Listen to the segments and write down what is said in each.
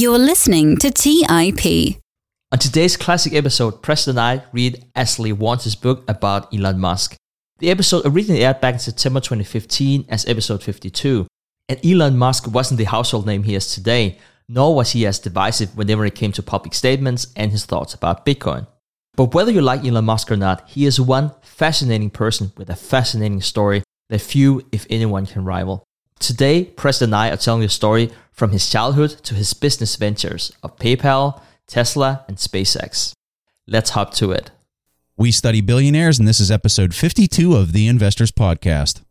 You're listening to TIP. On today's classic episode, Preston and I read Ashlee Vance's book about Elon Musk. The episode originally aired back in September 2015 as episode 52, and Elon Musk wasn't the household name he is today, nor was he as divisive whenever it came to public statements and his thoughts about Bitcoin. But whether you like Elon Musk or not, he is one fascinating person with a fascinating story that few, if anyone, can rival. Today, Preston and I are telling a story from his childhood to his business ventures of PayPal, Tesla, and SpaceX. Let's hop to it. We study billionaires, and this is episode 52 of the Investors Podcast.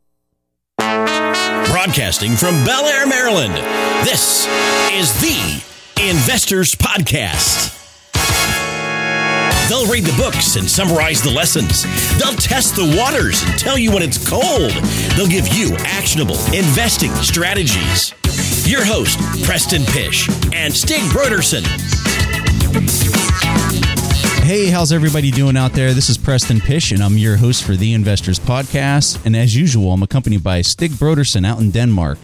Broadcasting from Bel Air, Maryland, this is the Investors Podcast. They'll read the books and summarize the lessons. They'll test the waters and tell you when it's cold. They'll give you actionable investing strategies. Your host, Preston Pysh and Stig Brodersen. Hey, how's everybody doing out there? This is Preston Pysh, and I'm your host for the Investors Podcast. And as usual, I'm accompanied by Stig Brodersen out in Denmark.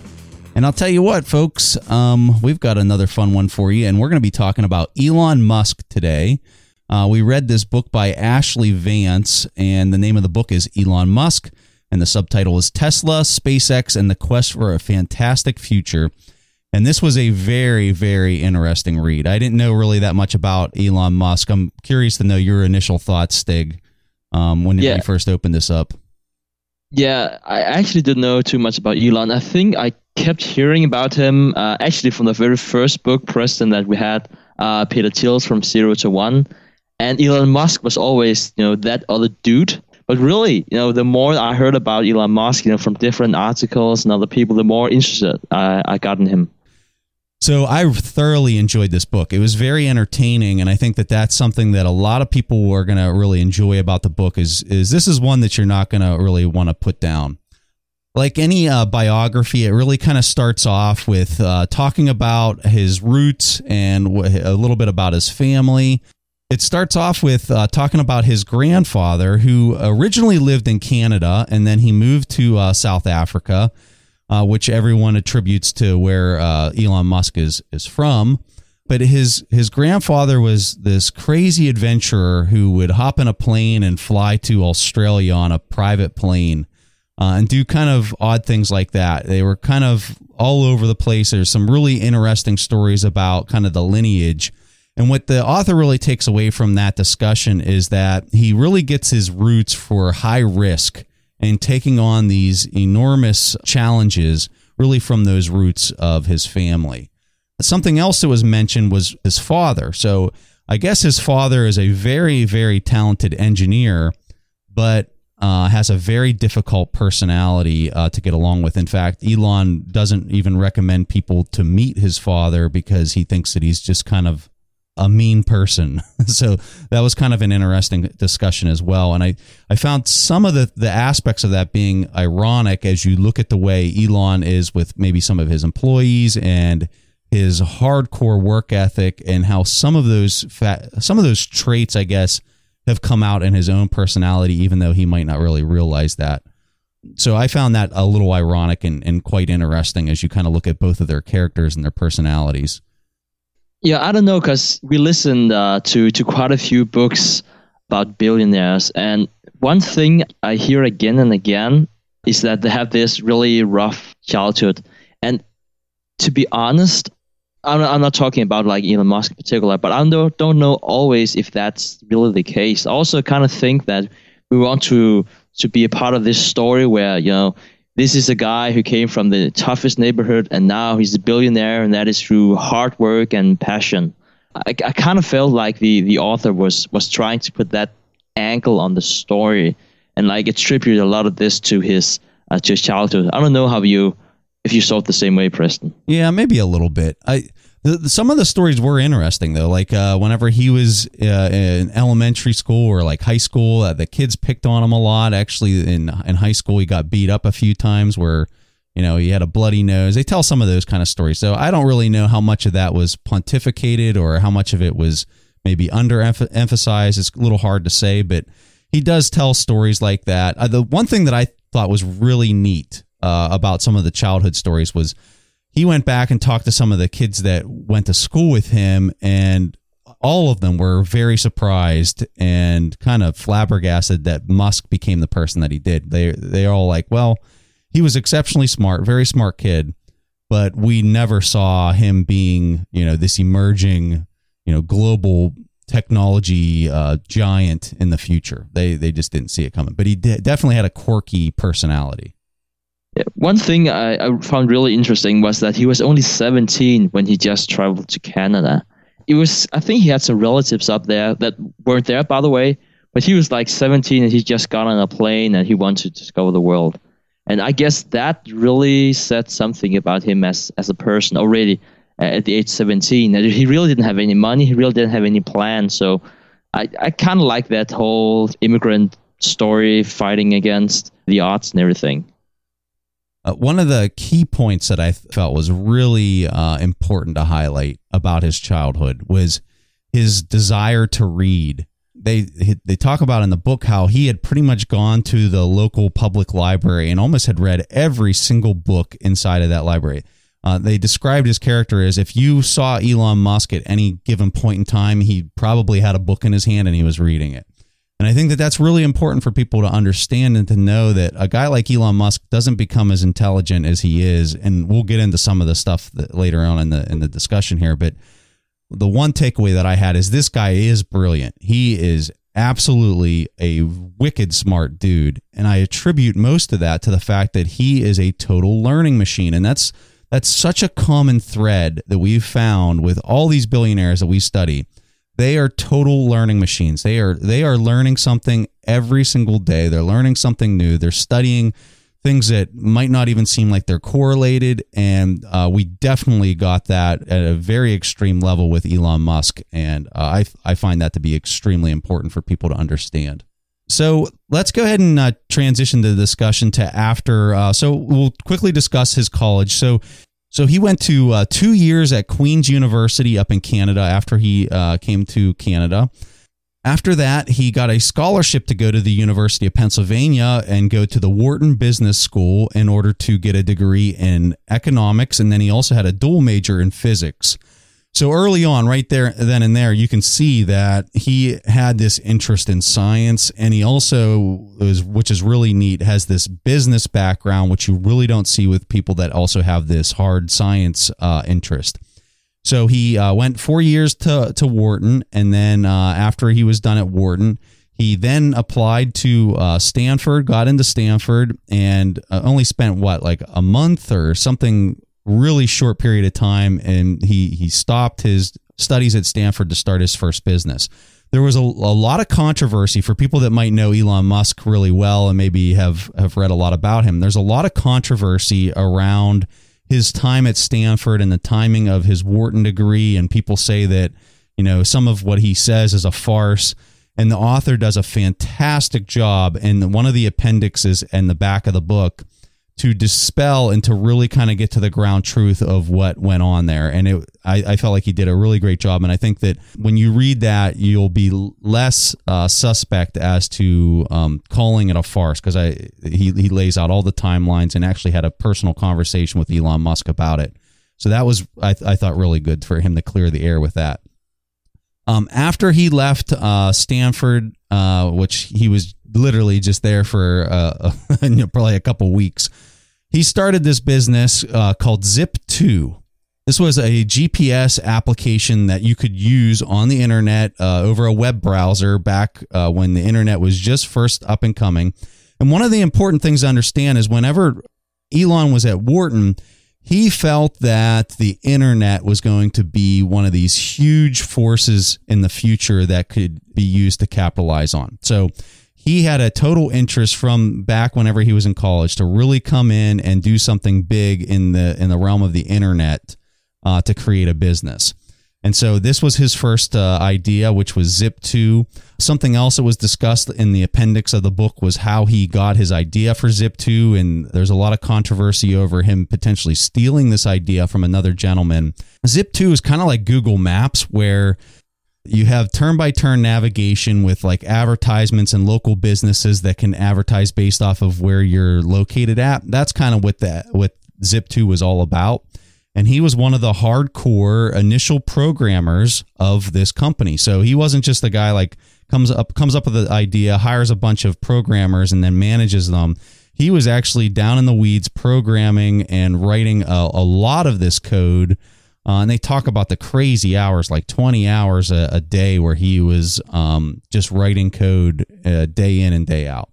And I'll tell you what, folks, um, we've got another fun one for you, and we're going to be talking about Elon Musk today. Uh, we read this book by Ashlee Vance, and the name of the book is Elon Musk, and the subtitle is Tesla, SpaceX, and the Quest for a Fantastic Future. And this was a very, very interesting read. I didn't know really that much about Elon Musk. I'm curious to know your initial thoughts, Stig, um, when yeah. you first opened this up. Yeah, I actually didn't know too much about Elon. I think I kept hearing about him uh, actually from the very first book, Preston, that we had, uh, Peter Thiel's From Zero to One. And Elon Musk was always, you know, that other dude. But really, you know, the more I heard about Elon Musk, you know, from different articles and other people, the more interested I, I got in him. So I thoroughly enjoyed this book. It was very entertaining, and I think that that's something that a lot of people are going to really enjoy about the book. Is is this is one that you're not going to really want to put down. Like any uh, biography, it really kind of starts off with uh, talking about his roots and a little bit about his family, it starts off with uh, talking about his grandfather, who originally lived in Canada and then he moved to uh, South Africa, uh, which everyone attributes to where uh, Elon Musk is is from. But his his grandfather was this crazy adventurer who would hop in a plane and fly to Australia on a private plane. Uh, and do kind of odd things like that. They were kind of all over the place. There's some really interesting stories about kind of the lineage and what the author really takes away from that discussion is that he really gets his roots for high risk and taking on these enormous challenges really from those roots of his family. Something else that was mentioned was his father. So I guess his father is a very, very talented engineer, but uh, has a very difficult personality uh, to get along with. In fact, Elon doesn't even recommend people to meet his father because he thinks that he's just kind of a mean person. so that was kind of an interesting discussion as well. And I, I found some of the, the aspects of that being ironic as you look at the way Elon is with maybe some of his employees and his hardcore work ethic and how some of those fa- some of those traits, I guess, have come out in his own personality, even though he might not really realize that. So I found that a little ironic and, and quite interesting as you kind of look at both of their characters and their personalities. Yeah, I don't know because we listened uh, to to quite a few books about billionaires, and one thing I hear again and again is that they have this really rough childhood. And to be honest, I'm I'm not talking about like Elon Musk in particular, but I don't don't know always if that's really the case. I also kind of think that we want to to be a part of this story where you know this is a guy who came from the toughest neighborhood and now he's a billionaire and that is through hard work and passion. I, I kind of felt like the, the author was was trying to put that angle on the story and like attribute a lot of this to his uh, to his childhood. I don't know how you if you saw it the same way preston. Yeah maybe a little bit. I some of the stories were interesting though. Like uh, whenever he was uh, in elementary school or like high school, uh, the kids picked on him a lot. Actually, in in high school, he got beat up a few times where you know he had a bloody nose. They tell some of those kind of stories. So I don't really know how much of that was pontificated or how much of it was maybe underemphasized. It's a little hard to say, but he does tell stories like that. Uh, the one thing that I thought was really neat uh, about some of the childhood stories was he went back and talked to some of the kids that went to school with him, and all of them were very surprised and kind of flabbergasted that Musk became the person that he did. They they all like, well, he was exceptionally smart, very smart kid, but we never saw him being, you know, this emerging, you know, global technology uh, giant in the future. They they just didn't see it coming. But he definitely had a quirky personality. Yeah, one thing I, I found really interesting was that he was only 17 when he just traveled to Canada. It was I think he had some relatives up there that weren't there by the way, but he was like 17 and he just got on a plane and he wanted to discover the world. And I guess that really said something about him as as a person already uh, at the age 17. He really didn't have any money. He really didn't have any plan. So I, I kind of like that whole immigrant story fighting against the odds and everything. Uh, one of the key points that I felt was really uh, important to highlight about his childhood was his desire to read. They they talk about in the book how he had pretty much gone to the local public library and almost had read every single book inside of that library. Uh, they described his character as if you saw Elon Musk at any given point in time, he probably had a book in his hand and he was reading it. And I think that that's really important for people to understand and to know that a guy like Elon Musk doesn't become as intelligent as he is. And we'll get into some of the stuff later on in the in the discussion here. But the one takeaway that I had is this guy is brilliant. He is absolutely a wicked smart dude, and I attribute most of that to the fact that he is a total learning machine. And that's that's such a common thread that we've found with all these billionaires that we study. They are total learning machines. They are they are learning something every single day. They're learning something new. They're studying things that might not even seem like they're correlated. And uh, we definitely got that at a very extreme level with Elon Musk. And uh, I, I find that to be extremely important for people to understand. So let's go ahead and uh, transition the discussion to after. Uh, so we'll quickly discuss his college. So so he went to uh, two years at Queen's University up in Canada after he uh, came to Canada. After that, he got a scholarship to go to the University of Pennsylvania and go to the Wharton Business School in order to get a degree in economics. And then he also had a dual major in physics. So early on, right there, then and there, you can see that he had this interest in science, and he also is, which is really neat, has this business background, which you really don't see with people that also have this hard science uh, interest. So he uh, went four years to to Wharton, and then uh, after he was done at Wharton, he then applied to uh, Stanford, got into Stanford, and uh, only spent what like a month or something really short period of time, and he he stopped his studies at Stanford to start his first business. There was a, a lot of controversy for people that might know Elon Musk really well and maybe have have read a lot about him. There's a lot of controversy around his time at Stanford and the timing of his Wharton degree, and people say that you know some of what he says is a farce. And the author does a fantastic job. And one of the appendixes in the back of the book to dispel and to really kind of get to the ground truth of what went on there. And it, I, I, felt like he did a really great job. And I think that when you read that, you'll be less uh, suspect as to um, calling it a farce because I he, he lays out all the timelines and actually had a personal conversation with Elon Musk about it. So that was I, I thought really good for him to clear the air with that. Um, after he left uh, Stanford, uh, which he was literally just there for uh, probably a couple weeks. He started this business uh, called Zip2. This was a GPS application that you could use on the internet uh, over a web browser back uh, when the internet was just first up and coming. And one of the important things to understand is whenever Elon was at Wharton, he felt that the internet was going to be one of these huge forces in the future that could be used to capitalize on. So he had a total interest from back whenever he was in college to really come in and do something big in the in the realm of the internet uh, to create a business. And so this was his first uh, idea, which was Zip2. Something else that was discussed in the appendix of the book was how he got his idea for Zip2. And there's a lot of controversy over him potentially stealing this idea from another gentleman. Zip2 is kind of like Google Maps, where you have turn by turn navigation with like advertisements and local businesses that can advertise based off of where you're located at. That's kind of what that what Zip2 was all about. and he was one of the hardcore initial programmers of this company. So he wasn't just the guy like comes up comes up with the idea, hires a bunch of programmers, and then manages them. He was actually down in the weeds programming and writing a, a lot of this code. Uh, and they talk about the crazy hours, like 20 hours a, a day, where he was um, just writing code uh, day in and day out.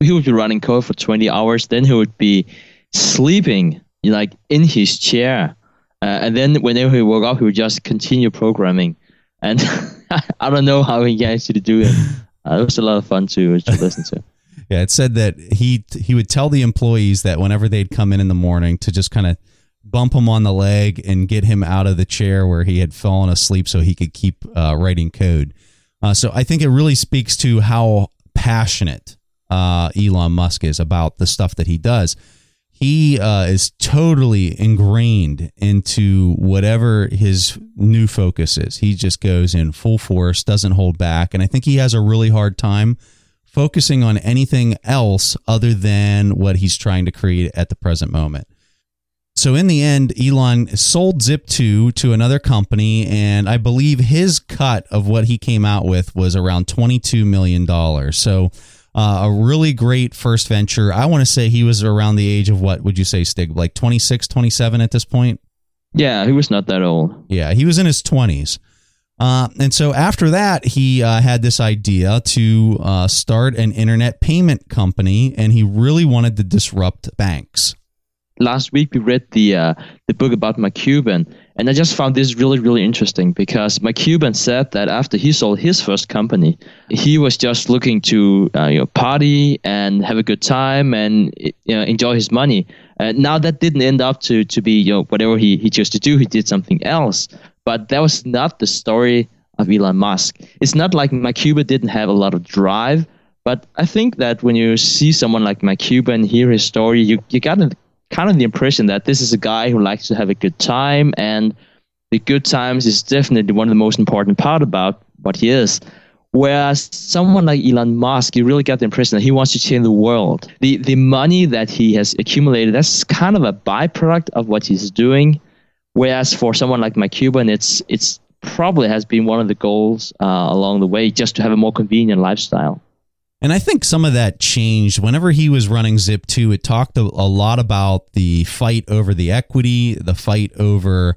He would be running code for 20 hours, then he would be sleeping like in his chair uh, and then whenever he woke up, he would just continue programming. And I don't know how he actually do it. Uh, it was a lot of fun to, to listen to. yeah, it said that he he would tell the employees that whenever they'd come in in the morning to just kind of bump him on the leg and get him out of the chair where he had fallen asleep so he could keep uh, writing code. Uh, so I think it really speaks to how passionate uh, Elon Musk is about the stuff that he does he uh, is totally ingrained into whatever his new focus is. He just goes in full force, doesn't hold back. And I think he has a really hard time focusing on anything else other than what he's trying to create at the present moment. So in the end, Elon sold Zip2 to another company, and I believe his cut of what he came out with was around $22 million. So uh, a really great first venture. I want to say he was around the age of what would you say, Stig? Like 26, 27 at this point? Yeah, he was not that old. Yeah, he was in his 20s. Uh, and so after that, he uh, had this idea to uh, start an internet payment company, and he really wanted to disrupt banks. Last week, we read the uh, the book about Mark Cuban, and I just found this really, really interesting because Mark Cuban said that after he sold his first company, he was just looking to uh, you know party and have a good time and you know, enjoy his money. Uh, now that didn't end up to to be you know whatever he he chose to do. He did something else, but that was not the story of Elon Musk. It's not like Mark Cuban didn't have a lot of drive. But I think that when you see someone like Mark Cuban, hear his story, you, you got to kind of the impression that this is a guy who likes to have a good time, and the good times is definitely one of the most important part about what he is. Whereas someone like Elon Musk, you really get the impression that he wants to change the world. The the money that he has accumulated, that's kind of a byproduct of what he's doing. Whereas for someone like Mark Cuban, it's it's probably has been one of the goals uh, along the way, just to have a more convenient lifestyle. And I think some of that changed whenever he was running Zip2. It talked a, a lot about the fight over the equity, the fight over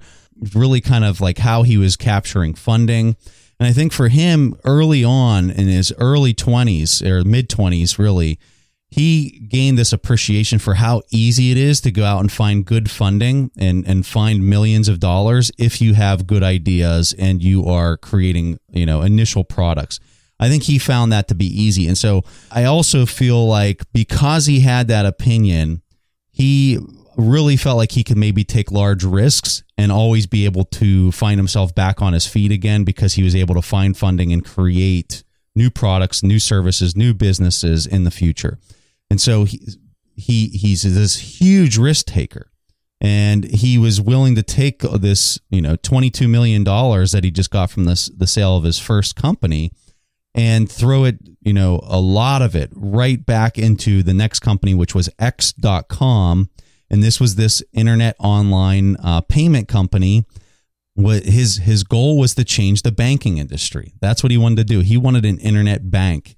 really kind of like how he was capturing funding. And I think for him early on in his early 20s or mid 20s, really, he gained this appreciation for how easy it is to go out and find good funding and, and find millions of dollars if you have good ideas and you are creating, you know, initial products. I think he found that to be easy. And so I also feel like because he had that opinion, he really felt like he could maybe take large risks and always be able to find himself back on his feet again because he was able to find funding and create new products, new services, new businesses in the future. And so he, he he's this huge risk taker and he was willing to take this, you know, 22 million dollars that he just got from this the sale of his first company and throw it, you know, a lot of it right back into the next company, which was X.com. And this was this internet online uh, payment company. What his his goal was to change the banking industry. That's what he wanted to do. He wanted an internet bank.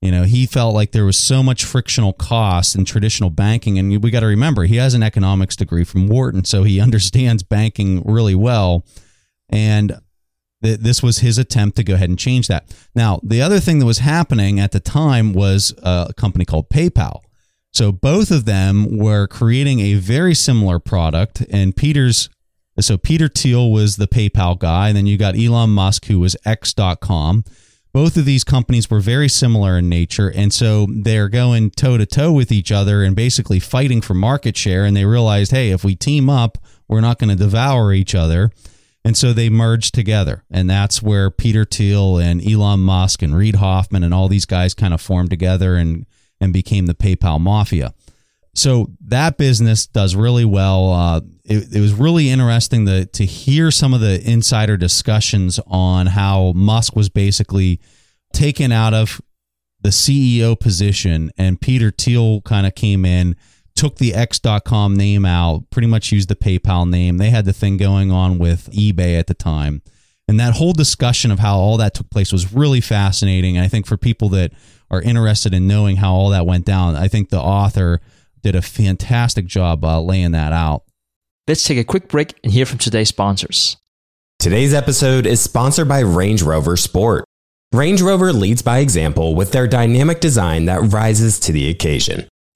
You know, he felt like there was so much frictional cost in traditional banking. And we got to remember, he has an economics degree from Wharton, so he understands banking really well. And this was his attempt to go ahead and change that. Now, the other thing that was happening at the time was uh, a company called PayPal. So both of them were creating a very similar product. And Peter's, so Peter Thiel was the PayPal guy. And then you got Elon Musk, who was X.com. Both of these companies were very similar in nature. And so they're going toe to toe with each other and basically fighting for market share. And they realized, hey, if we team up, we're not going to devour each other. And so they merged together. And that's where Peter Thiel and Elon Musk and Reid Hoffman and all these guys kind of formed together and, and became the PayPal Mafia. So that business does really well. Uh, it, it was really interesting to, to hear some of the insider discussions on how Musk was basically taken out of the CEO position and Peter Thiel kind of came in took the X.com name out, pretty much used the PayPal name. They had the thing going on with eBay at the time. And that whole discussion of how all that took place was really fascinating. And I think for people that are interested in knowing how all that went down, I think the author did a fantastic job uh, laying that out. Let's take a quick break and hear from today's sponsors. Today's episode is sponsored by Range Rover Sport. Range Rover leads by example with their dynamic design that rises to the occasion.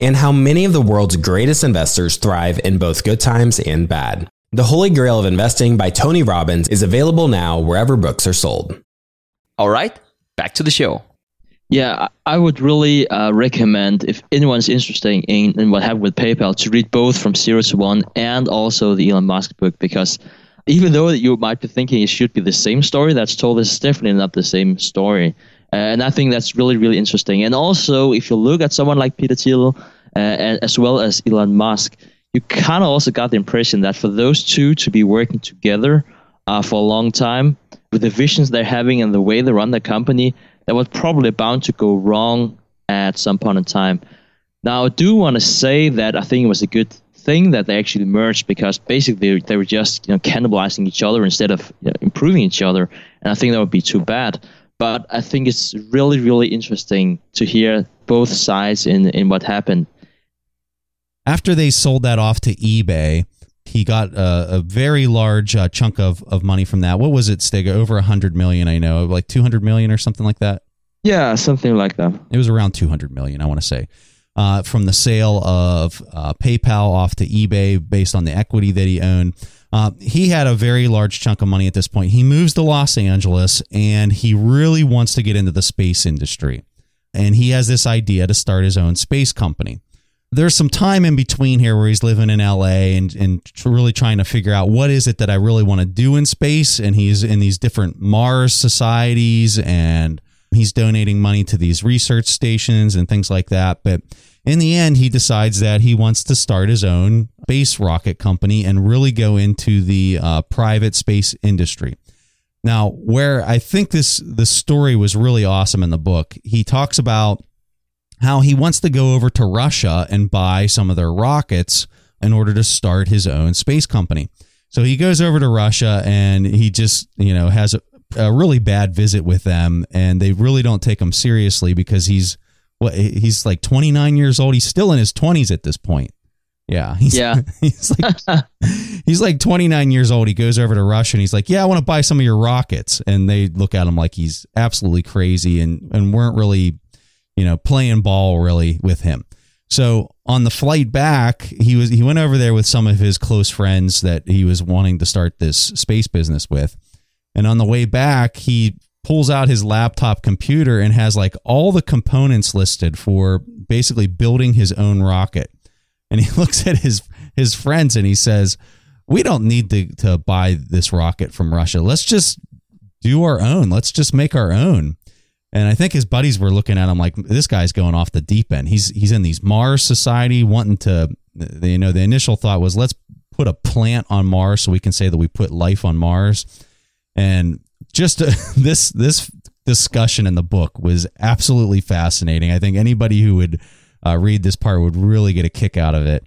and how many of the world's greatest investors thrive in both good times and bad. The Holy Grail of Investing by Tony Robbins is available now wherever books are sold. All right, back to the show. Yeah, I would really uh, recommend if anyone's interested in, in what happened with PayPal to read both from Zero to One and also the Elon Musk book because even though you might be thinking it should be the same story that's told, it's definitely not the same story. Uh, and I think that's really, really interesting. And also, if you look at someone like Peter Thiel, uh, as well as Elon Musk, you kind of also got the impression that for those two to be working together uh, for a long time, with the visions they're having and the way they run the company, that was probably bound to go wrong at some point in time. Now, I do want to say that I think it was a good thing that they actually merged because basically they, they were just you know cannibalizing each other instead of you know, improving each other, and I think that would be too bad. But I think it's really, really interesting to hear both sides in, in what happened. After they sold that off to eBay, he got a, a very large uh, chunk of, of money from that. What was it, Stig? Over a hundred million, I know, like two hundred million or something like that. Yeah, something like that. It was around two hundred million, I want to say, uh, from the sale of uh, PayPal off to eBay based on the equity that he owned. Uh, he had a very large chunk of money at this point. He moves to Los Angeles and he really wants to get into the space industry. And he has this idea to start his own space company. There's some time in between here where he's living in LA and, and really trying to figure out what is it that I really want to do in space. And he's in these different Mars societies and he's donating money to these research stations and things like that. But in the end, he decides that he wants to start his own space rocket company and really go into the uh, private space industry. Now, where I think this the story was really awesome in the book, he talks about how he wants to go over to Russia and buy some of their rockets in order to start his own space company. So he goes over to Russia and he just, you know, has a, a really bad visit with them and they really don't take him seriously because he's what he's like 29 years old. He's still in his 20s at this point. Yeah. He's, Yeah. He's like he's like 29 years old. He goes over to Russia and he's like, "Yeah, I want to buy some of your rockets." And they look at him like he's absolutely crazy and and weren't really, you know, playing ball really with him. So on the flight back, he was he went over there with some of his close friends that he was wanting to start this space business with. And on the way back, he pulls out his laptop computer and has like all the components listed for basically building his own rocket. And he looks at his his friends and he says, "We don't need to to buy this rocket from Russia. Let's just do our own. Let's just make our own." And I think his buddies were looking at him like this guy's going off the deep end. He's he's in these Mars society wanting to you know the initial thought was let's put a plant on Mars so we can say that we put life on Mars. And just uh, this this discussion in the book was absolutely fascinating. I think anybody who would uh, read this part would really get a kick out of it.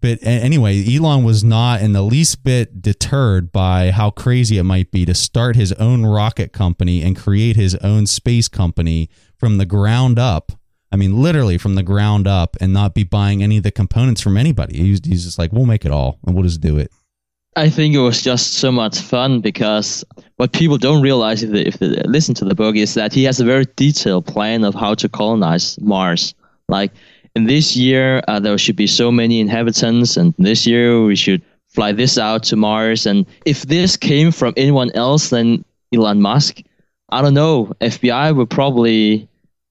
But anyway, Elon was not in the least bit deterred by how crazy it might be to start his own rocket company and create his own space company from the ground up. I mean, literally from the ground up and not be buying any of the components from anybody. He's, he's just like, we'll make it all and we'll just do it. I think it was just so much fun because what people don't realize if they, if they listen to the book is that he has a very detailed plan of how to colonize Mars. Like in this year, uh, there should be so many inhabitants, and this year we should fly this out to Mars. And if this came from anyone else than Elon Musk, I don't know. FBI would probably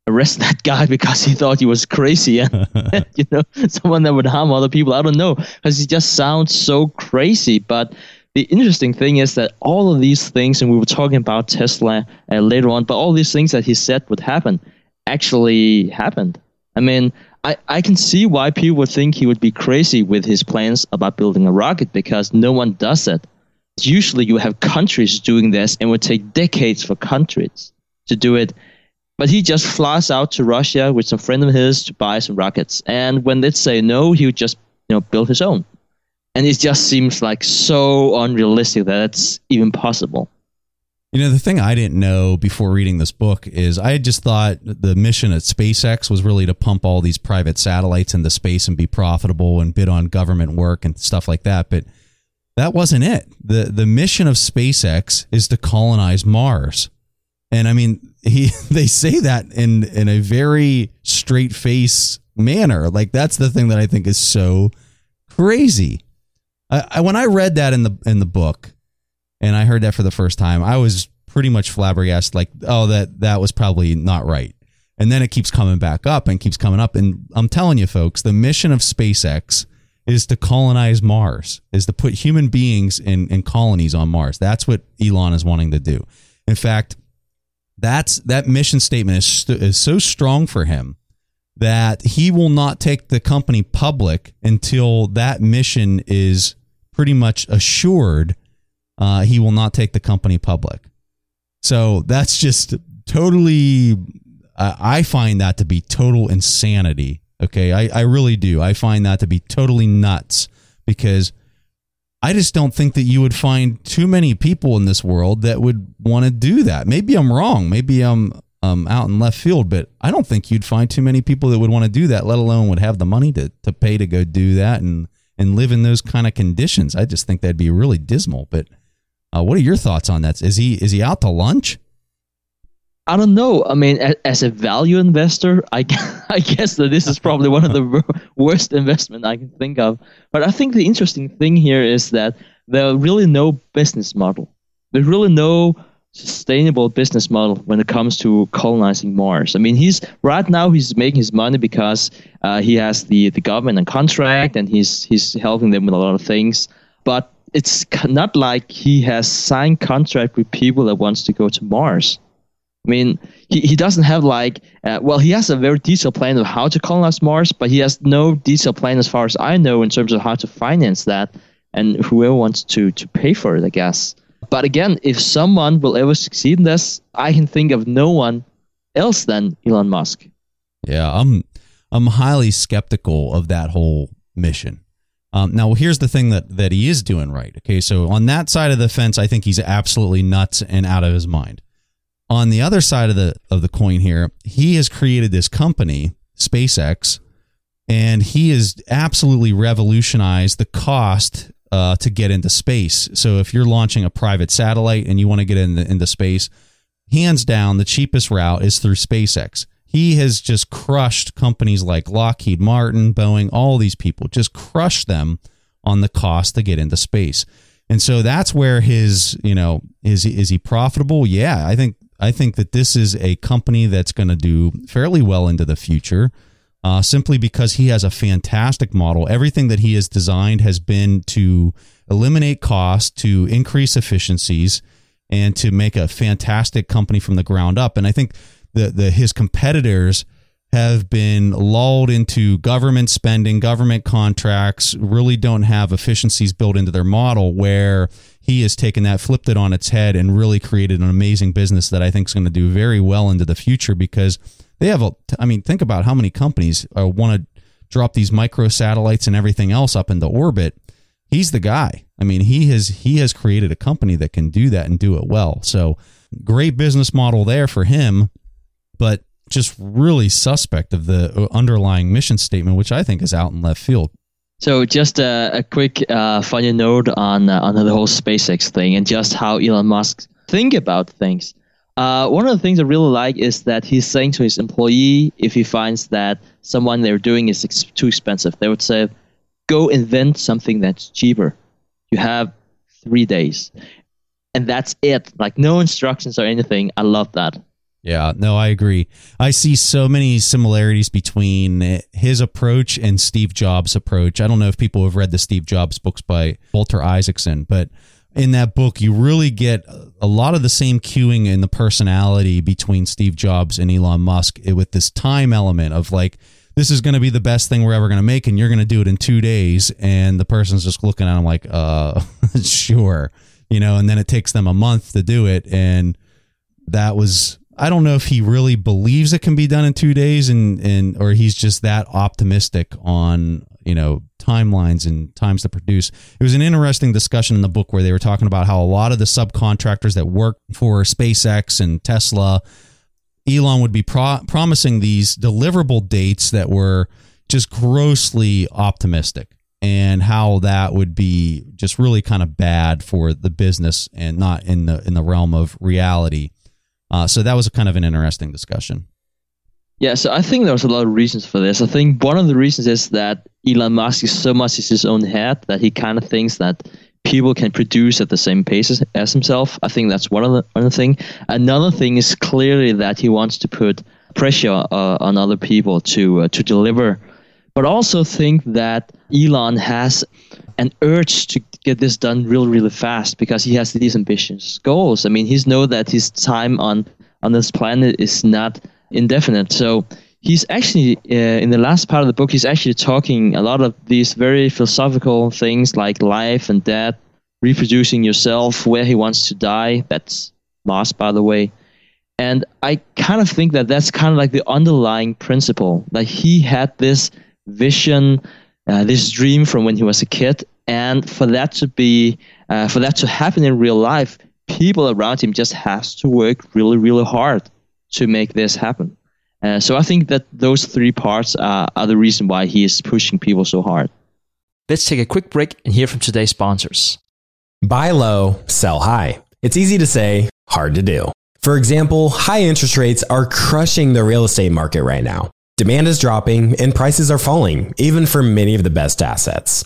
arrest that guy because he thought he was crazy and you know someone that would harm other people. I don't know because he just sounds so crazy. But the interesting thing is that all of these things and we were talking about tesla uh, later on but all these things that he said would happen actually happened. I mean I, I can see why people would think he would be crazy with his plans about building a rocket because no one does it usually you have countries doing this and it would take decades for countries to do it but he just flies out to Russia with some friend of his to buy some rockets. And when they say no, he would just you know build his own. And it just seems like so unrealistic that it's even possible. You know, the thing I didn't know before reading this book is I just thought the mission at SpaceX was really to pump all these private satellites into space and be profitable and bid on government work and stuff like that. But that wasn't it. The the mission of SpaceX is to colonize Mars. And I mean, he they say that in in a very straight face manner. Like that's the thing that I think is so crazy. I, I, when I read that in the in the book, and I heard that for the first time, I was pretty much flabbergasted. Like, oh, that that was probably not right. And then it keeps coming back up and keeps coming up. And I'm telling you, folks, the mission of SpaceX is to colonize Mars, is to put human beings in, in colonies on Mars. That's what Elon is wanting to do. In fact, that's that mission statement is, st- is so strong for him that he will not take the company public until that mission is pretty much assured uh, he will not take the company public. So that's just totally uh, i find that to be total insanity okay? I, I really do. I find that to be totally nuts because I just don't think that you would find too many people in this world that would want to do that. Maybe I'm wrong. Maybe I'm um, out in left field, but I don't think you'd find too many people that would want to do that, let alone would have the money to, to pay to go do that and, and live in those kind of conditions. I just think that'd be really dismal. But uh, what are your thoughts on that? Is he is he out to lunch? I don't know. I mean, as a value investor, I, I guess that this is probably one of the worst investment I can think of. But I think the interesting thing here is that there are really no business model. There's really no sustainable business model when it comes to colonizing Mars. I mean, he's right now he's making his money because uh, he has the the government and contract, and he's he's helping them with a lot of things. But it's not like he has signed contract with people that wants to go to Mars I mean, he, he doesn't have like, uh, well, he has a very detailed plan of how to colonize Mars, but he has no detailed plan as far as I know in terms of how to finance that and whoever wants to, to pay for it, I guess. But again, if someone will ever succeed in this, I can think of no one else than Elon Musk. Yeah, I'm I'm highly skeptical of that whole mission. Um, now, here's the thing that that he is doing right. Okay, so on that side of the fence, I think he's absolutely nuts and out of his mind. On the other side of the of the coin here, he has created this company, SpaceX, and he has absolutely revolutionized the cost uh, to get into space. So if you're launching a private satellite and you want to get into, into space, hands down, the cheapest route is through SpaceX he has just crushed companies like Lockheed Martin, Boeing, all these people, just crushed them on the cost to get into space. And so that's where his, you know, is is he profitable? Yeah, I think I think that this is a company that's going to do fairly well into the future. Uh, simply because he has a fantastic model. Everything that he has designed has been to eliminate cost, to increase efficiencies, and to make a fantastic company from the ground up. And I think the, the his competitors have been lulled into government spending, government contracts, really don't have efficiencies built into their model where he has taken that, flipped it on its head, and really created an amazing business that I think is going to do very well into the future because they have a, I mean, think about how many companies uh, want to drop these micro satellites and everything else up into orbit. He's the guy. I mean, he has he has created a company that can do that and do it well. So great business model there for him but just really suspect of the underlying mission statement, which I think is out in left field. So, just a, a quick uh, funny note on uh, on the whole SpaceX thing and just how Elon Musk think about things. Uh, one of the things I really like is that he's saying to his employee, if he finds that someone they're doing is ex- too expensive, they would say, "Go invent something that's cheaper. You have three days, and that's it. Like no instructions or anything. I love that." Yeah, no, I agree. I see so many similarities between his approach and Steve Jobs' approach. I don't know if people have read the Steve Jobs books by Walter Isaacson, but in that book, you really get a lot of the same cueing in the personality between Steve Jobs and Elon Musk with this time element of like, this is going to be the best thing we're ever going to make, and you're going to do it in two days. And the person's just looking at him like, uh, sure. You know, and then it takes them a month to do it. And that was I don't know if he really believes it can be done in two days, and and or he's just that optimistic on you know timelines and times to produce. It was an interesting discussion in the book where they were talking about how a lot of the subcontractors that work for SpaceX and Tesla, Elon would be pro- promising these deliverable dates that were just grossly optimistic and how that would be just really kind of bad for the business and not in the in the realm of reality uh, so that was a kind of an interesting discussion. Yeah, so I think there's a lot of reasons for this. I think one of the reasons is that Elon Musk is so much in his own head that he kind of thinks that people can produce at the same pace as, as himself. I think that's one of the one thing. Another thing is clearly that he wants to put pressure uh, on other people to uh, to deliver. But also think that Elon has an urge to get this done really, really fast because he has these ambitious goals. I mean, he's know that his time on on this planet is not indefinite. So he's actually uh, in the last part of the book, he's actually talking a lot of these very philosophical things like life and death, reproducing yourself, where he wants to die. That's Mars, by the way. And I kind of think that that's kind of like the underlying principle. Like he had this vision, uh, this dream from when he was a kid, and for that to be uh, for that to happen in real life people around him just has to work really really hard to make this happen. Uh, so i think that those three parts are, are the reason why he is pushing people so hard. Let's take a quick break and hear from today's sponsors. Buy low sell high. It's easy to say hard to do. For example high interest rates are crushing the real estate market right now. Demand is dropping and prices are falling even for many of the best assets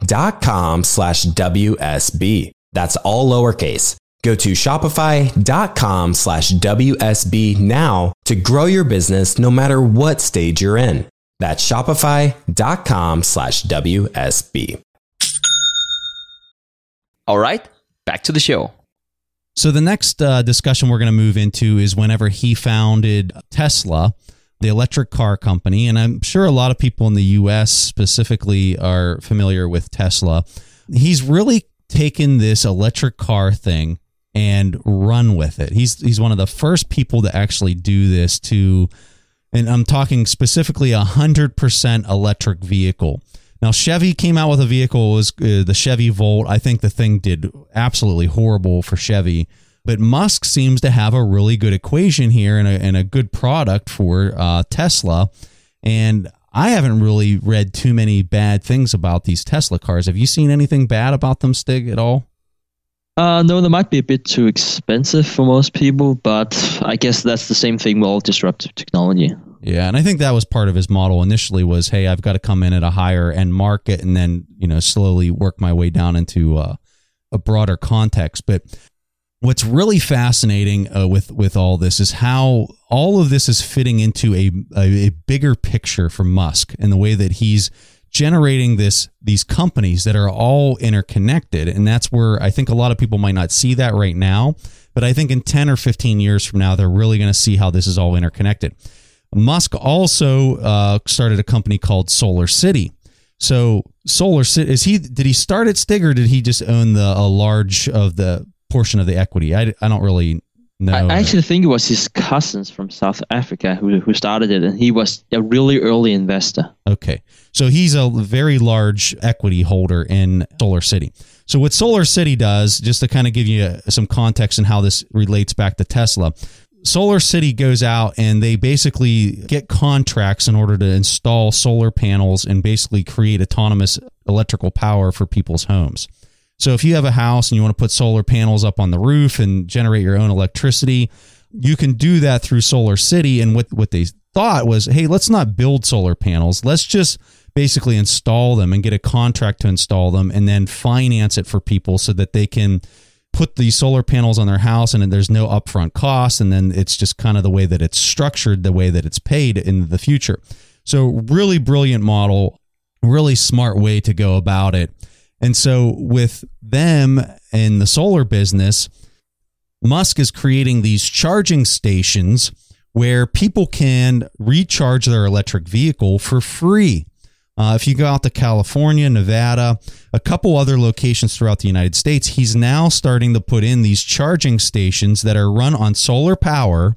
shopify.com slash WSB. That's all lowercase. Go to shopify.com slash WSB now to grow your business no matter what stage you're in. That's shopify.com slash WSB. All right, back to the show. So the next uh, discussion we're going to move into is whenever he founded Tesla the electric car company. And I'm sure a lot of people in the US specifically are familiar with Tesla. He's really taken this electric car thing and run with it. He's he's one of the first people to actually do this to and I'm talking specifically a 100% electric vehicle. Now Chevy came out with a vehicle was uh, the Chevy Volt. I think the thing did absolutely horrible for Chevy but Musk seems to have a really good equation here and a, and a good product for uh, Tesla. And I haven't really read too many bad things about these Tesla cars. Have you seen anything bad about them, Stig, at all? Uh, no, they might be a bit too expensive for most people, but I guess that's the same thing with all disruptive technology. Yeah, and I think that was part of his model initially was, hey, I've got to come in at a higher end market and then you know slowly work my way down into uh, a broader context. But what's really fascinating uh, with with all this is how all of this is fitting into a, a, a bigger picture for Musk and the way that he's generating this these companies that are all interconnected and that's where I think a lot of people might not see that right now but I think in 10 or 15 years from now they're really going to see how this is all interconnected. Musk also uh, started a company called Solar City. So Solar City is he did he start at Stig or did he just own the a large of the portion of the equity. I, I don't really know. I actually think it was his cousins from South Africa who, who started it, and he was a really early investor. Okay. So he's a very large equity holder in Solar City. So what Solar City does, just to kind of give you some context and how this relates back to Tesla, Solar City goes out and they basically get contracts in order to install solar panels and basically create autonomous electrical power for people's homes. So if you have a house and you want to put solar panels up on the roof and generate your own electricity, you can do that through Solar City. And what, what they thought was, hey, let's not build solar panels. Let's just basically install them and get a contract to install them and then finance it for people so that they can put the solar panels on their house and there's no upfront cost and then it's just kind of the way that it's structured the way that it's paid in the future so really brilliant model really smart way to go about it and so with them in the solar business musk is creating these charging stations where people can recharge their electric vehicle for free uh, if you go out to California, Nevada, a couple other locations throughout the United States, he's now starting to put in these charging stations that are run on solar power.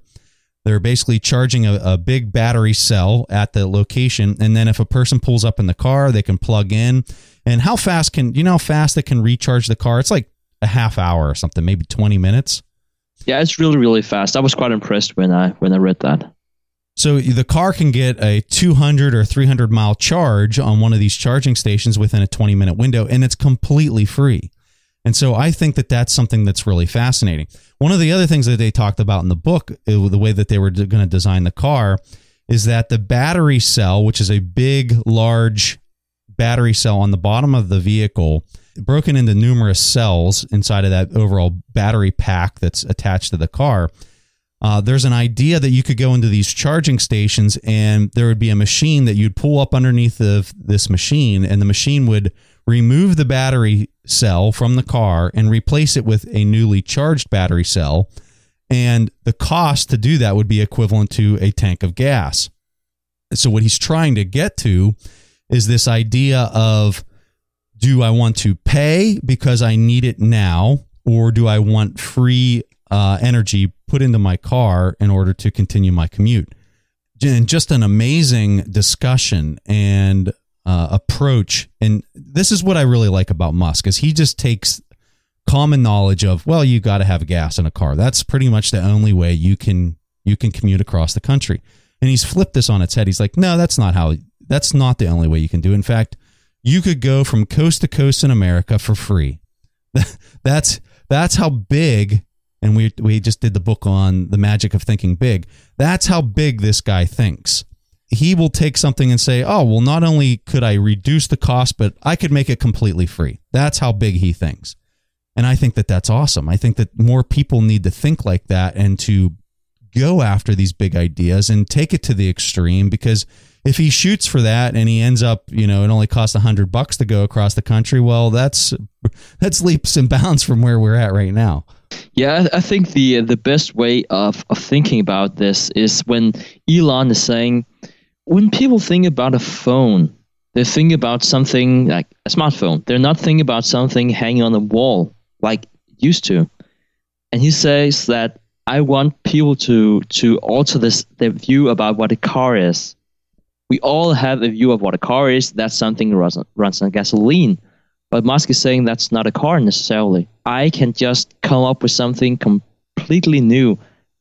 They're basically charging a, a big battery cell at the location. And then if a person pulls up in the car, they can plug in. And how fast can, you know how fast they can recharge the car? It's like a half hour or something, maybe 20 minutes. Yeah, it's really, really fast. I was quite impressed when I when I read that. So the car can get a 200 or 300 mile charge on one of these charging stations within a 20 minute window, and it's completely free. And so I think that that's something that's really fascinating. One of the other things that they talked about in the book, uh, the way that they were going to design the car, is that the battery cell, which is a big, large battery cell on the bottom of the vehicle, broken into numerous cells inside of that overall battery pack that's attached to the car uh, there's an idea that you could go into these charging stations and there would be a machine that you'd pull up underneath of this machine and the machine would remove the battery cell from the car and replace it with a newly charged battery cell and the cost to do that would be equivalent to a tank of gas so what he's trying to get to is this idea of do i want to pay because i need it now or do i want free uh, energy put into my car in order to continue my commute. And just an amazing discussion and uh, approach. And this is what I really like about Musk is he just takes common knowledge of well, you got to have gas in a car. That's pretty much the only way you can you can commute across the country. And he's flipped this on its head. He's like, no, that's not how. That's not the only way you can do. In fact, you could go from coast to coast in America for free. that's that's how big and we we just did the book on the magic of thinking big. That's how big this guy thinks. He will take something and say, "Oh, well, not only could I reduce the cost, but I could make it completely free." That's how big he thinks. And I think that that's awesome. I think that more people need to think like that and to go after these big ideas and take it to the extreme because if he shoots for that and he ends up, you know, it only costs a hundred bucks to go across the country, well, that's that's leaps and bounds from where we're at right now. Yeah, I think the the best way of, of thinking about this is when Elon is saying, when people think about a phone, they think about something like a smartphone. They're not thinking about something hanging on the wall like used to. And he says that I want people to to alter this their view about what a car is. We all have a view of what a car is. That's something runs, runs on gasoline. But Musk is saying that's not a car necessarily. I can just come up with something completely new,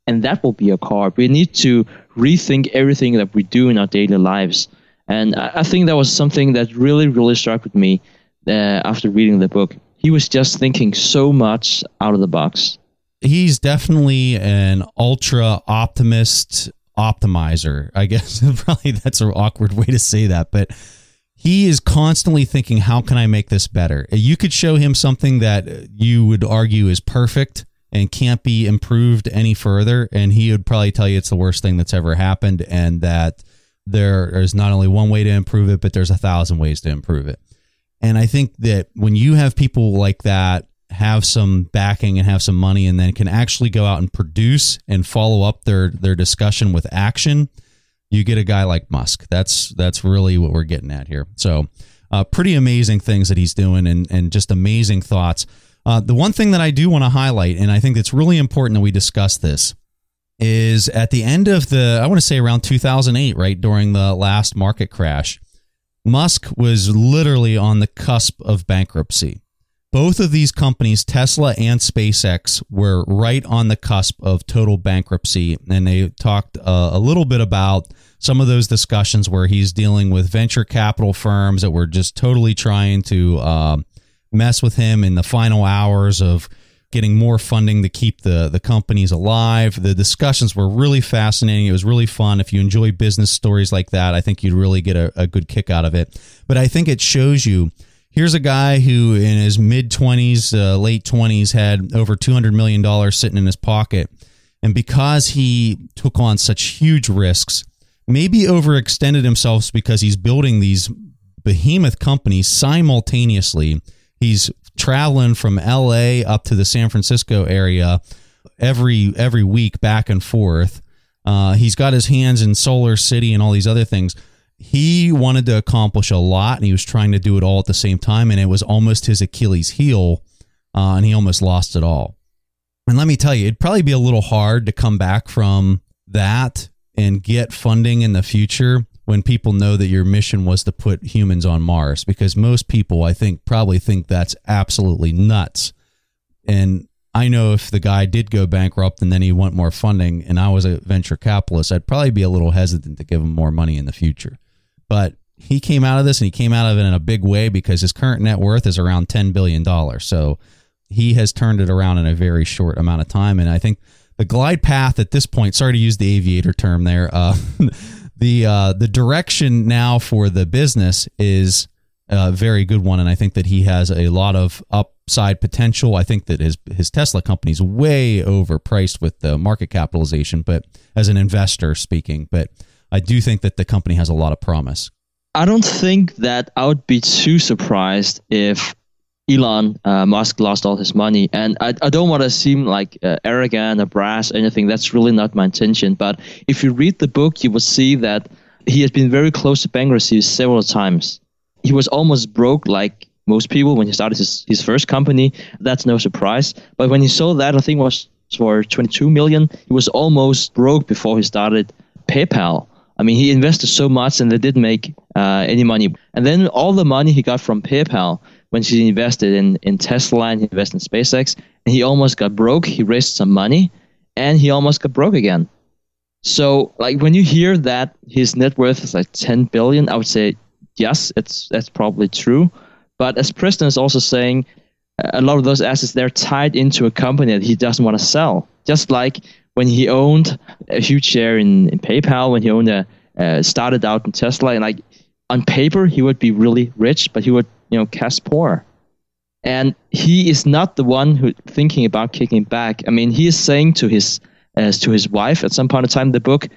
and that will be a car. We need to rethink everything that we do in our daily lives. And I, think that was something that really, really struck with me uh, after reading the book. He was just thinking so much out of the box. He's definitely an ultra optimist optimizer. I guess probably that's an awkward way to say that, but he is constantly thinking, how can I make this better? You could show him something that you would argue is perfect and can't be improved any further. And he would probably tell you it's the worst thing that's ever happened and that there is not only one way to improve it, but there's a thousand ways to improve it. And I think that when you have people like that have some backing and have some money and then can actually go out and produce and follow up their their discussion with action, you get a guy like Musk. That's that's really what we're getting at here. So, uh, pretty amazing things that he's doing, and and just amazing thoughts. Uh, the one thing that I do want to highlight, and I think it's really important that we discuss this, is at the end of the I want to say around 2008, right during the last market crash, Musk was literally on the cusp of bankruptcy. both of these companies, Tesla and SpaceX, were right on the cusp of total bankruptcy. And they talked uh, a little bit about some of those discussions where he's dealing with venture capital firms that were just totally trying to uh, mess with him in the final hours of getting more funding to keep the the companies alive. The discussions were really fascinating. It was really fun. If you enjoy business stories like that, I think you'd really get a, a good kick out of it. But I think it shows you here's a guy who in his mid 20s, uh, late 20s had over 200 million dollars sitting in his pocket. And because he took on such huge risks, maybe overextended himself because he's building these behemoth companies simultaneously. He's traveling from LA up to the San Francisco area every every week back and forth. Uh, he's got his hands in Solar City and all these other things. He wanted to accomplish a lot, and he was trying to do it all at the same time, and it was almost his Achilles heel, uh, and he almost lost it all. And let me tell you, it'd probably be a little hard to come back from that and get funding in the future when people know that your mission was to put humans on Mars because most people I think probably think that's absolutely nuts. And I know if the guy did go bankrupt and then he want more funding and I was a venture capitalist, I'd probably be a little hesitant to give him more money in the future. But he came out of this and he came out of it in a big way because his current net worth is around $10 billion. So he has turned it around in a very short amount of time. And I think the glide path at this point, sorry to use the aviator term there, uh, the uh, the direction now for the business is a very good one, and I think that he has a lot of upside potential. I think that his his Tesla company is way overpriced with the market capitalization, but as an investor speaking, but I do think that the company has a lot of promise. I don't think that I would be too surprised if Elon uh, Musk lost all his money. And I, I don't want to seem like uh, arrogant or brass or anything. That's really not my intention. But if you read the book, you will see that he has been very close to bankruptcy several times. He was almost broke, like most people, when he started his, his first company. That's no surprise. But when he sold that, I think it was for 22 million, he was almost broke before he started PayPal. I mean, he invested so much and they didn't make uh, any money. And then all the money he got from PayPal, when he invested in, in Tesla and he invested in SpaceX, and he almost got broke. He raised some money, and he almost got broke again. So, like when you hear that his net worth is like 10 billion, I would say yes, it's that's probably true. But as Preston is also saying, a lot of those assets they're tied into a company that he doesn't want to sell. Just like when he owned a huge share in, in PayPal, when he owned a uh, started out in Tesla, and like on paper he would be really rich, but he would you know, cast poor. And he is not the one who thinking about kicking back. I mean, he is saying to his as to his wife at some point in time in the book,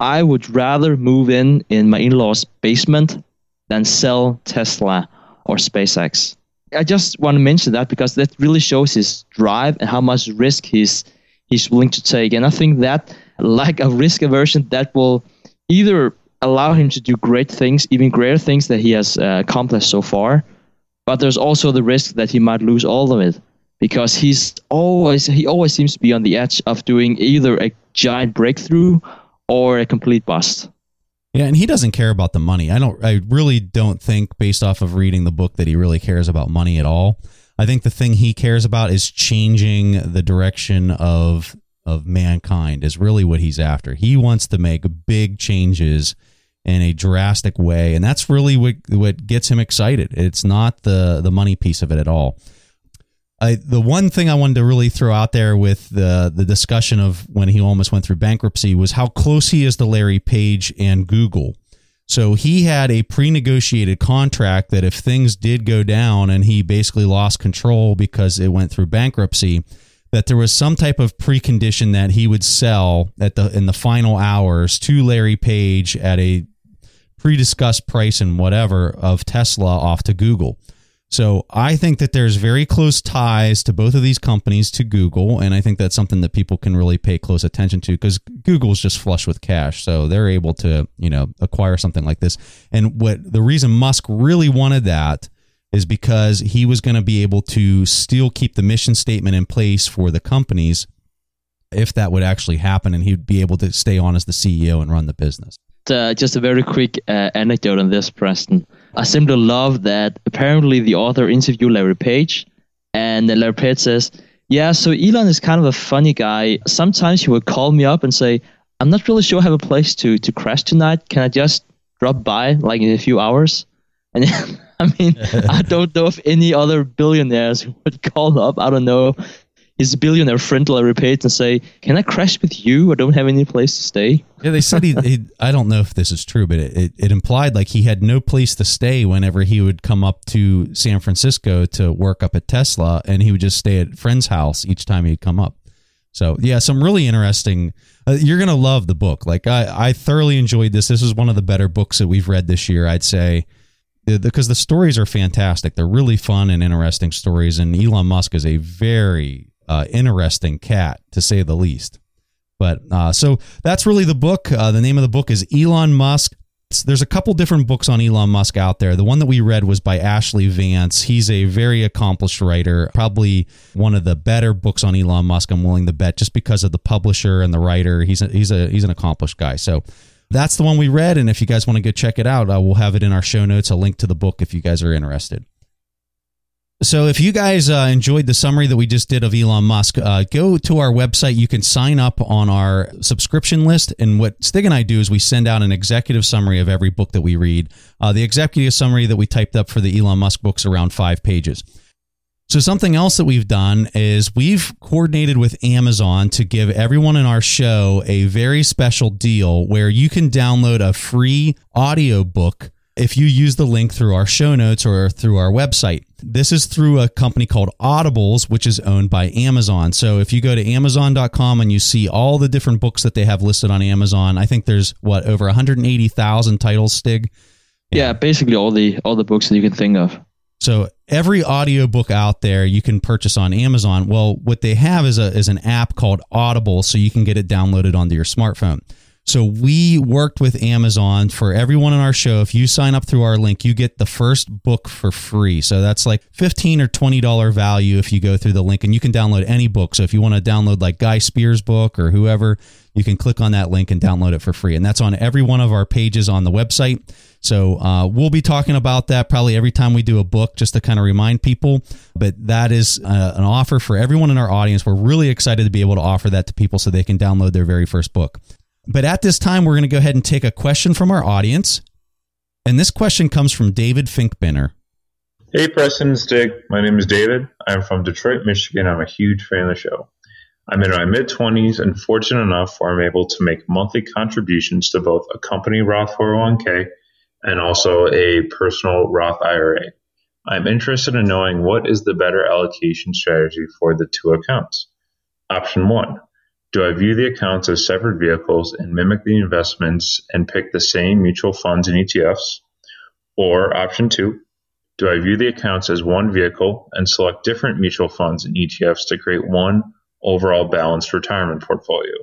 I would rather move in in my in-laws' basement than sell Tesla or SpaceX. I just want to mention that because that really shows his drive and how much risk he's he's willing to take. And I think that lack of risk aversion that will either allow him to do great things, even greater things that he has uh, accomplished so far. But there's also the risk that he might lose all of it because he's always he always seems to be on the edge of doing either a giant breakthrough or a complete bust. Yeah, and he doesn't care about the money. I don't I really don't think based off of reading the book that he really cares about money at all. I think the thing he cares about is changing the direction of of mankind is really what he's after. He wants to make big changes in a drastic way, and that's really what what gets him excited. It's not the the money piece of it at all. I, the one thing I wanted to really throw out there with the the discussion of when he almost went through bankruptcy was how close he is to Larry Page and Google. So he had a pre-negotiated contract that if things did go down and he basically lost control because it went through bankruptcy, that there was some type of precondition that he would sell at the in the final hours to Larry Page at a pre-discussed price and whatever of Tesla off to Google. So I think that there's very close ties to both of these companies to Google, and I think that's something that people can really pay close attention to because Google's just flush with cash, so they're able to you know acquire something like this. And what the reason Musk really wanted that is because he was going to be able to still keep the mission statement in place for the companies if that would actually happen, and he'd be able to stay on as the CEO and run the business uh, just a very quick uh, anecdote on this, Preston. I seem to love that apparently the author interviewed Larry Page And Larry Page says, Yeah, so Elon is kind of a funny guy. Sometimes he would call me up and say, I'm not really sure I have a place to, to crash tonight. Can I just drop by like in a few hours? And I mean, I don't know if any other billionaires would call up. I don't know his billionaire friend Larry Page and say, "Can I crash with you? I don't have any place to stay." Yeah, they said he. he I don't know if this is true, but it, it, it, implied like he had no place to stay whenever he would come up to San Francisco to work up at Tesla, and he would just stay at friend's house each time he'd come up. So yeah, some really interesting. Uh, you're gonna love the book. Like I, I thoroughly enjoyed this. This is one of the better books that we've read this year. I'd say because the stories are fantastic. They're really fun and interesting stories. And Elon Musk is a very uh, interesting cat, to say the least. But uh, so that's really the book. Uh, the name of the book is Elon Musk. There's a couple different books on Elon Musk out there. The one that we read was by Ashlee Vance. He's a very accomplished writer, probably one of the better books on Elon Musk. I'm willing to bet just because of the publisher and the writer. He's a, he's a he's an accomplished guy. So that's the one we read. And if you guys want to go check it out, uh, we'll have it in our show notes. A link to the book if you guys are interested. So, if you guys uh, enjoyed the summary that we just did of Elon Musk, uh, go to our website. You can sign up on our subscription list. And what Stig and I do is we send out an executive summary of every book that we read. Uh, the executive summary that we typed up for the Elon Musk books around five pages. So, something else that we've done is we've coordinated with Amazon to give everyone in our show a very special deal where you can download a free audio book if you use the link through our show notes or through our website. This is through a company called Audibles, which is owned by Amazon. So if you go to amazon.com and you see all the different books that they have listed on Amazon, I think there's what over 180,000 titles, Stig. Yeah. basically all the all the books that you can think of. So every audiobook out there you can purchase on Amazon. Well, what they have is a is an app called Audible so you can get it downloaded onto your smartphone. So we worked with Amazon for everyone on our show. If you sign up through our link, you get the first book for free. So that's like 15 or $20 value if you go through the link and you can download any book. So if you want to download like Guy Spier's book or whoever, you can click on that link and download it for free. And that's on every one of our pages on the website. So uh, we'll be talking about that probably every time we do a book just to kind of remind people. But that is uh, an offer for everyone in our audience. We're really excited to be able to offer that to people so they can download their very first book. But at this time, we're going to go ahead and take a question from our audience. And this question comes from David Finkbinner. Hey, Preston Stig. My name is David. I'm from Detroit, Michigan. I'm a huge fan of the show. I'm in my mid 20s and fortunate enough where I'm able to make monthly contributions to both a company Roth 401k and also a personal Roth IRA. I'm interested in knowing what is the better allocation strategy for the two accounts. Option one do I view the accounts as separate vehicles and mimic the investments and pick the same mutual funds and ETFs? Or option two, do I view the accounts as one vehicle and select different mutual funds and ETFs to create one overall balanced retirement portfolio?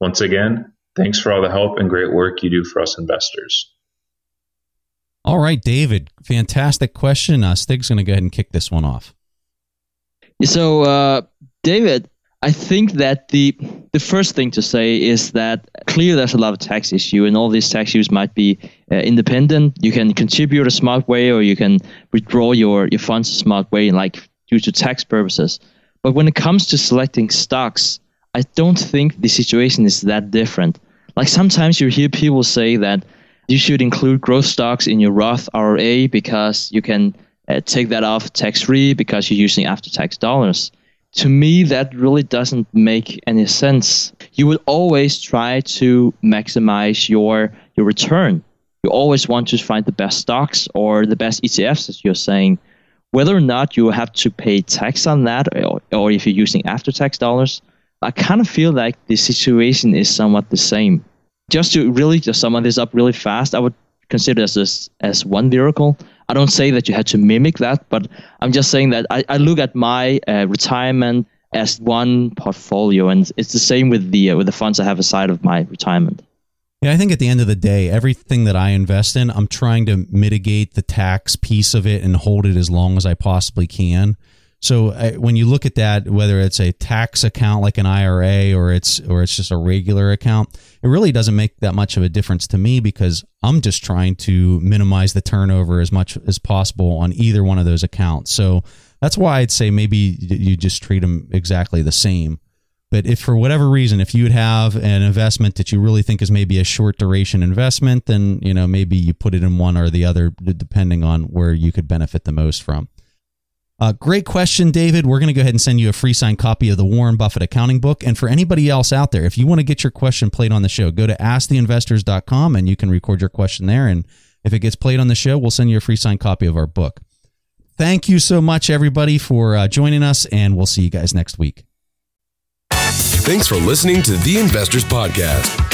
Once again, thanks for all the help and great work you do for us investors. All right, David, fantastic question. Uh, Stig's going to go ahead and kick this one off. So, uh, David, I think that the the first thing to say is that clearly there's a lot of tax issue, and all these tax issues might be uh, independent. You can contribute a smart way, or you can withdraw your your funds a smart way, like due to tax purposes. But when it comes to selecting stocks, I don't think the situation is that different. Like sometimes you hear people say that you should include growth stocks in your Roth IRA because you can uh, take that off tax free because you're using after tax dollars to me, that really doesn't make any sense. You would always try to maximize your your return. You always want to find the best stocks or the best ETFs, as you're saying. Whether or not you have to pay tax on that, or, or if you're using after tax dollars, I kind of feel like the situation is somewhat the same. Just to really just sum this up really fast, I would consider this as, as one vehicle. I don't say that you had to mimic that, but I'm just saying that I, I look at my uh, retirement as one portfolio, and it's the same with the uh, with the funds I have aside of my retirement. Yeah, I think at the end of the day, everything that I invest in, I'm trying to mitigate the tax piece of it and hold it as long as I possibly can. So when you look at that, whether it's a tax account like an IRA or it's or it's just a regular account, it really doesn't make that much of a difference to me because I'm just trying to minimize the turnover as much as possible on either one of those accounts. So That's why I'd say maybe you just treat them exactly the same. But if for whatever reason, if you'd have an investment that you really think is maybe a short duration investment, then you know maybe you put it in one or the other, depending on where you could benefit the most from. Uh, great question, David. We're going to go ahead and send you a free signed copy of the Warren Buffett accounting book. And for anybody else out there, if you want to get your question played on the show, go to asktheinvestors.com and you can record your question there. And if it gets played on the show, we'll send you a free signed copy of our book. Thank you so much, everybody, for uh, joining us, and we'll see you guys next week. Thanks for listening to the Investors Podcast.